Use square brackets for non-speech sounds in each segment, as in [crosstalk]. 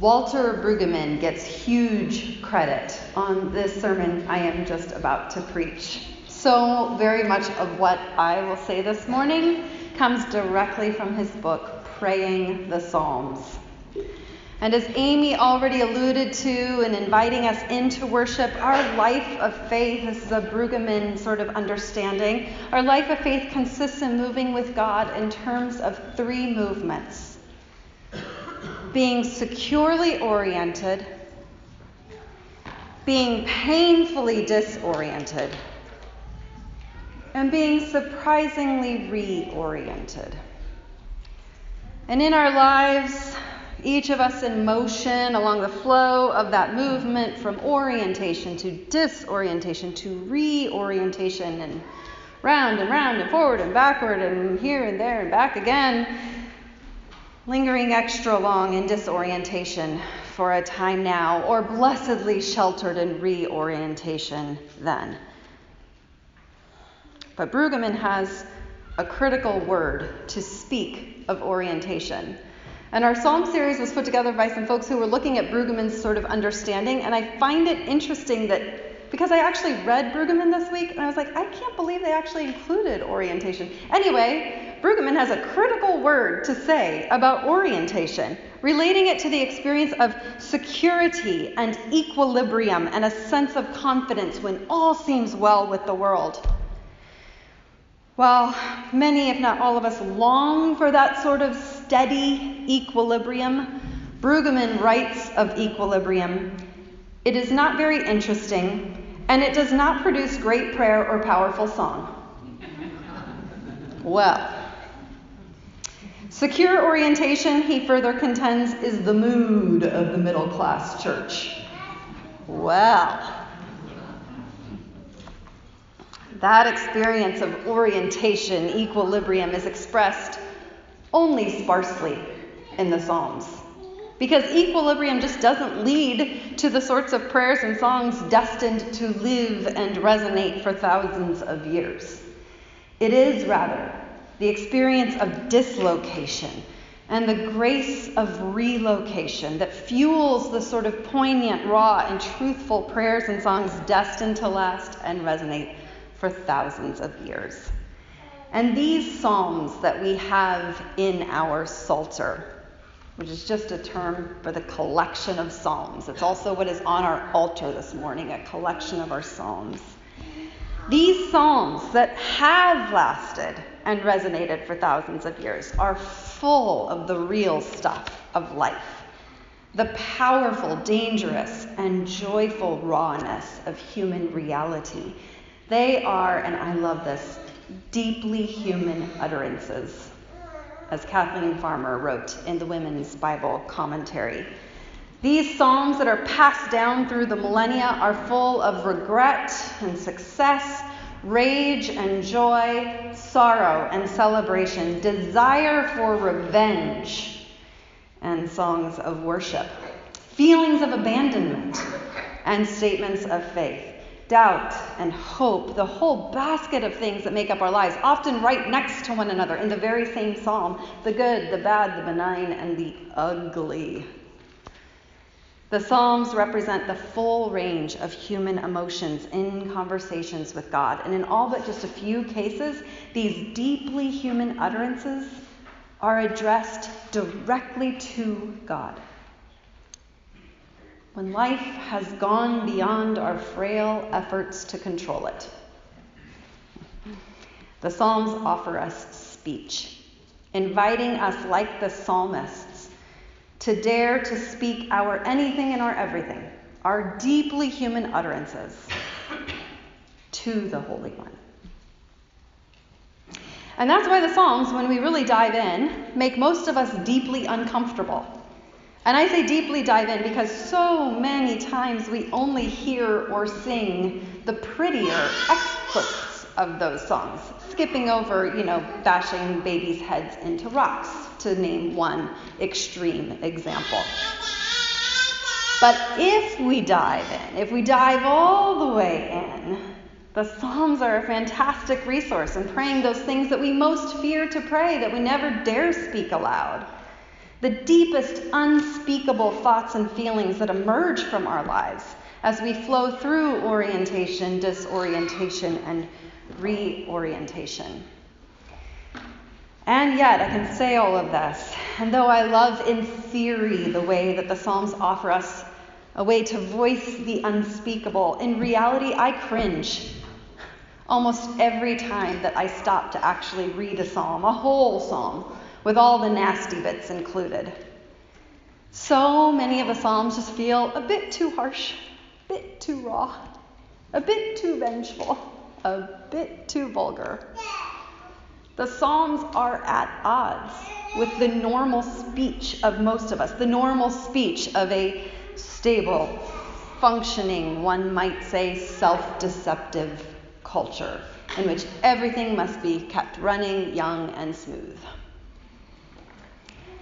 Walter Brueggemann gets huge credit on this sermon I am just about to preach. So very much of what I will say this morning comes directly from his book, Praying the Psalms. And as Amy already alluded to in inviting us into worship, our life of faith, this is a Brueggemann sort of understanding, our life of faith consists in moving with God in terms of three movements being securely oriented, being painfully disoriented, and being surprisingly reoriented. And in our lives, each of us in motion along the flow of that movement from orientation to disorientation to reorientation and round and round and forward and backward and here and there and back again lingering extra long in disorientation for a time now, or blessedly sheltered in reorientation then. But Brueggemann has a critical word to speak of orientation. And our psalm series was put together by some folks who were looking at Brueggemann's sort of understanding, and I find it interesting that because I actually read Brueggemann this week, and I was like, I can't believe they actually included orientation. Anyway, Brueggemann has a critical word to say about orientation, relating it to the experience of security and equilibrium and a sense of confidence when all seems well with the world. While many, if not all of us, long for that sort of steady equilibrium, Brueggemann writes of equilibrium. It is not very interesting, and it does not produce great prayer or powerful song. [laughs] Well, Secure orientation, he further contends, is the mood of the middle class church. Well, that experience of orientation, equilibrium, is expressed only sparsely in the Psalms. Because equilibrium just doesn't lead to the sorts of prayers and songs destined to live and resonate for thousands of years. It is rather the experience of dislocation, and the grace of relocation that fuels the sort of poignant, raw, and truthful prayers and songs destined to last and resonate for thousands of years. And these psalms that we have in our Psalter, which is just a term for the collection of psalms, it's also what is on our altar this morning, a collection of our psalms. These psalms that have lasted and resonated for thousands of years are full of the real stuff of life. The powerful, dangerous, and joyful rawness of human reality. They are, and I love this, deeply human utterances, as Kathleen Farmer wrote in the Women's Bible Commentary. These psalms that are passed down through the millennia are full of regret and success, rage and joy, sorrow and celebration, desire for revenge, and songs of worship, feelings of abandonment, and statements of faith. Doubt and hope, the whole basket of things that make up our lives, often right next to one another in the very same psalm the good, the bad, the benign, and the ugly. The Psalms represent the full range of human emotions in conversations with God. And in all but just a few cases, these deeply human utterances are addressed directly to God. When life has gone beyond our frail efforts to control it, the Psalms offer us speech, inviting us, like the psalmist, to dare to speak our anything and our everything, our deeply human utterances, to the Holy One. And that's why the Psalms, when we really dive in, make most of us deeply uncomfortable. And I say deeply dive in because so many times we only hear or sing the prettier excerpts of those songs, skipping over, you know, bashing babies' heads into rocks to name one extreme example. But if we dive in, if we dive all the way in, the Psalms are a fantastic resource in praying those things that we most fear to pray, that we never dare speak aloud. the deepest unspeakable thoughts and feelings that emerge from our lives as we flow through orientation, disorientation, and reorientation. And yet, I can say all of this, and though I love in theory the way that the Psalms offer us a way to voice the unspeakable, in reality, I cringe almost every time that I stop to actually read a psalm, a whole psalm, with all the nasty bits included. So many of the psalms just feel a bit too harsh, a bit too raw, a bit too vengeful, a bit too vulgar. The psalms are at odds with the normal speech of most of us, the normal speech of a stable, functioning, one might say self deceptive culture in which everything must be kept running, young, and smooth.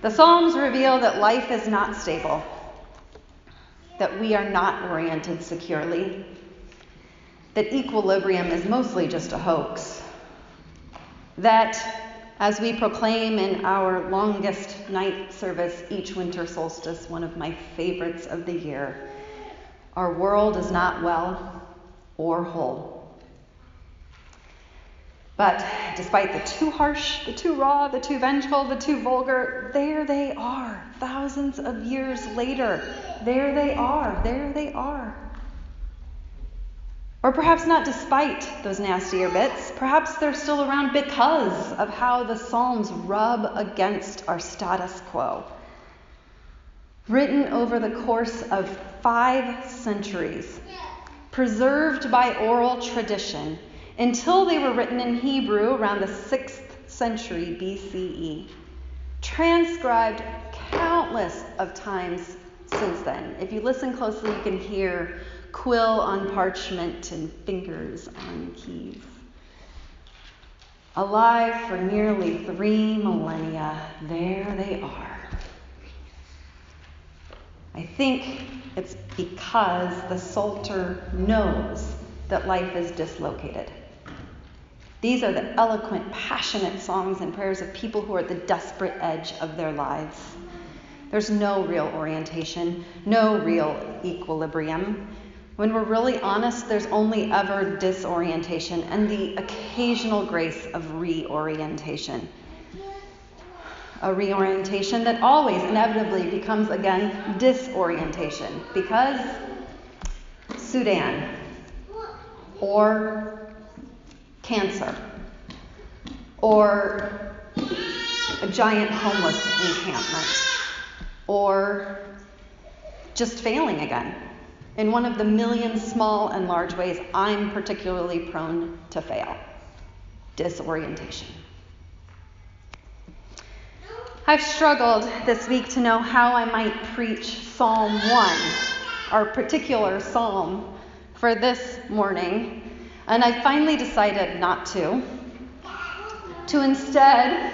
The Psalms reveal that life is not stable, that we are not oriented securely, that equilibrium is mostly just a hoax, that as we proclaim in our longest night service each winter solstice, one of my favorites of the year, our world is not well or whole. But despite the too harsh, the too raw, the too vengeful, the too vulgar, there they are, thousands of years later. There they are, there they are. Or perhaps not despite those nastier bits, perhaps they're still around because of how the Psalms rub against our status quo. Written over the course of five centuries, preserved by oral tradition, until they were written in Hebrew around the 6th century BCE, transcribed countless of times since then. If you listen closely, you can hear quill on parchment and fingers on keys. Alive for nearly three millennia, there they are. I think it's because the Psalter knows that life is dislocated. These are the eloquent, passionate songs and prayers of people who are at the desperate edge of their lives. There's no real orientation, no real equilibrium. When we're really honest, there's only ever disorientation and the occasional grace of reorientation. A reorientation that always inevitably becomes again disorientation because Sudan or cancer, or a giant homeless encampment, or just failing again in one of the million small and large ways I'm particularly prone to fail disorientation. I've struggled this week to know how I might preach Psalm 1, our particular psalm for this morning, and I finally decided not to. To instead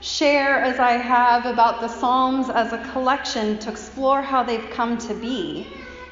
share as I have about the Psalms as a collection to explore how they've come to be.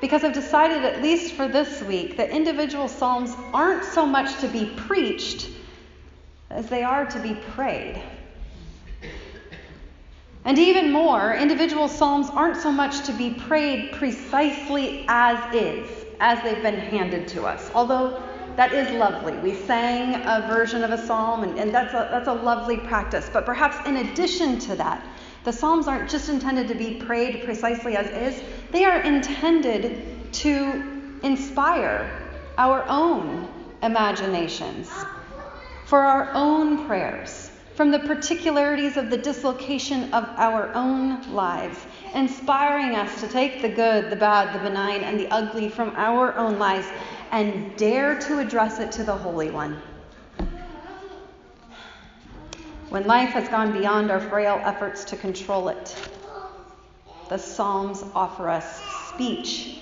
Because I've decided, at least for this week, that individual Psalms aren't so much to be preached as they are to be prayed. And even more, individual Psalms aren't so much to be prayed precisely as is, as they've been handed to us. Although that is lovely. We sang a version of a psalm, and, and that's, a, that's a lovely practice. But perhaps in addition to that, the psalms aren't just intended to be prayed precisely as is, they are intended to inspire our own imaginations for our own prayers from the particularities of the dislocation of our own lives, inspiring us to take the good, the bad, the benign, and the ugly from our own lives and dare to address it to the Holy One. When life has gone beyond our frail efforts to control it, the Psalms offer us speech,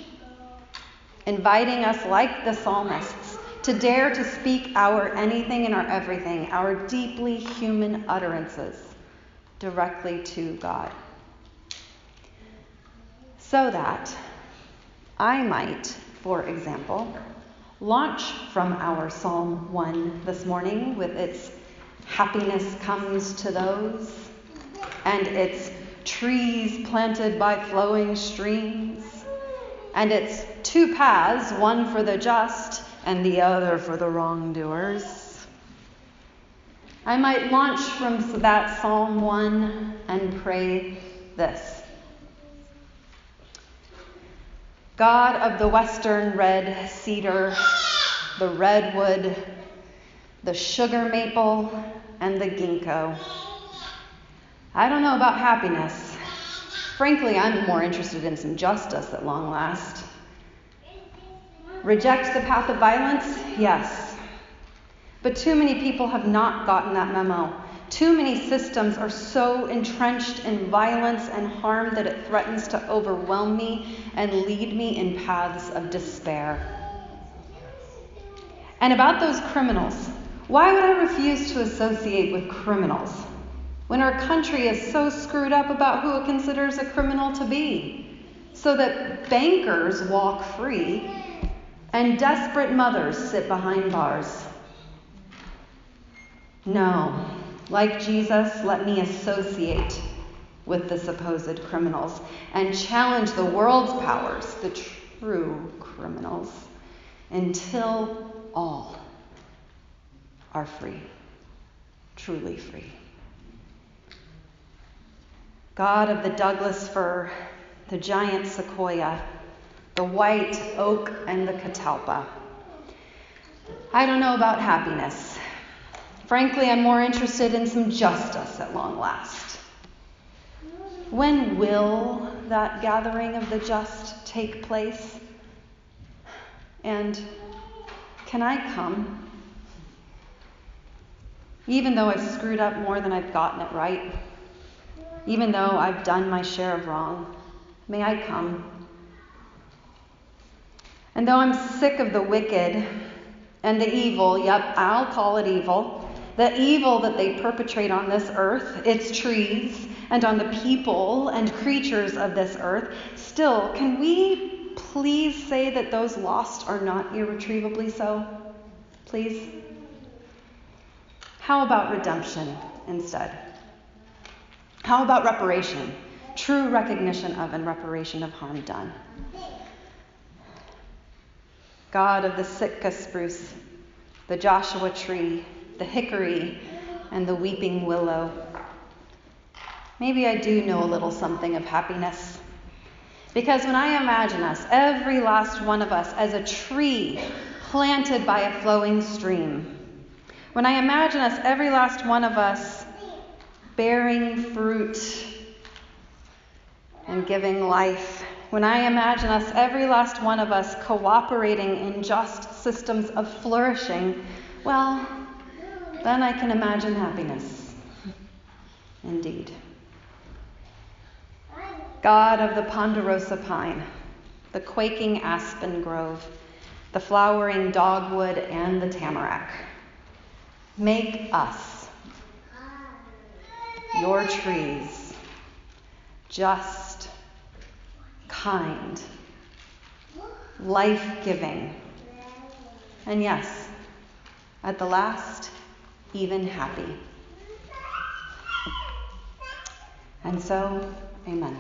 inviting us, like the psalmists, to dare to speak our anything and our everything, our deeply human utterances, directly to God. So that I might, for example, launch from our Psalm 1 this morning with its happiness comes to those and its trees planted by flowing streams. And it's two paths, one for the just and the other for the wrongdoers. I might launch from that Psalm 1 and pray this God of the western red cedar, the redwood, the sugar maple, and the ginkgo. I don't know about happiness. Frankly, I'm more interested in some justice at long last. Reject the path of violence? Yes. But too many people have not gotten that memo. Too many systems are so entrenched in violence and harm that it threatens to overwhelm me and lead me in paths of despair. And about those criminals, why would I refuse to associate with criminals when our country is so screwed up about who it considers a criminal to be? So that bankers walk free and desperate mothers sit behind bars. No, like Jesus, let me associate with the supposed criminals and challenge the world's powers, the true criminals, until all are free, truly free. God of the Douglas fir, the giant sequoia, the white oak and the catalpa. I don't know about happiness. Frankly, I'm more interested in some justice at long last. When will that gathering of the just take place? And can I come? Even though I've screwed up more than I've gotten it right, even though I've done my share of wrong, may I come? And though I'm sick of the wicked and the evil, yep, I'll call it evil, the evil that they perpetrate on this earth, its trees, and on the people and creatures of this earth, still, can we please say that those lost are not irretrievably so? Please? How about redemption instead? How about reparation? True recognition of and reparation of harm done. God of the Sitka spruce, the Joshua tree, the hickory, and the weeping willow. Maybe I do know a little something of happiness. Because when I imagine us, every last one of us, as a tree planted by a flowing stream, when I imagine us, every last one of us, bearing fruit and giving life, when I imagine us, every last one of us, cooperating in just systems of flourishing, well, then I can imagine happiness. Indeed. God of the ponderosa pine, the quaking aspen grove, the flowering dogwood, and the tamarack, make us, your trees, just kind, life giving, and yes, at the last, even happy. And so, amen.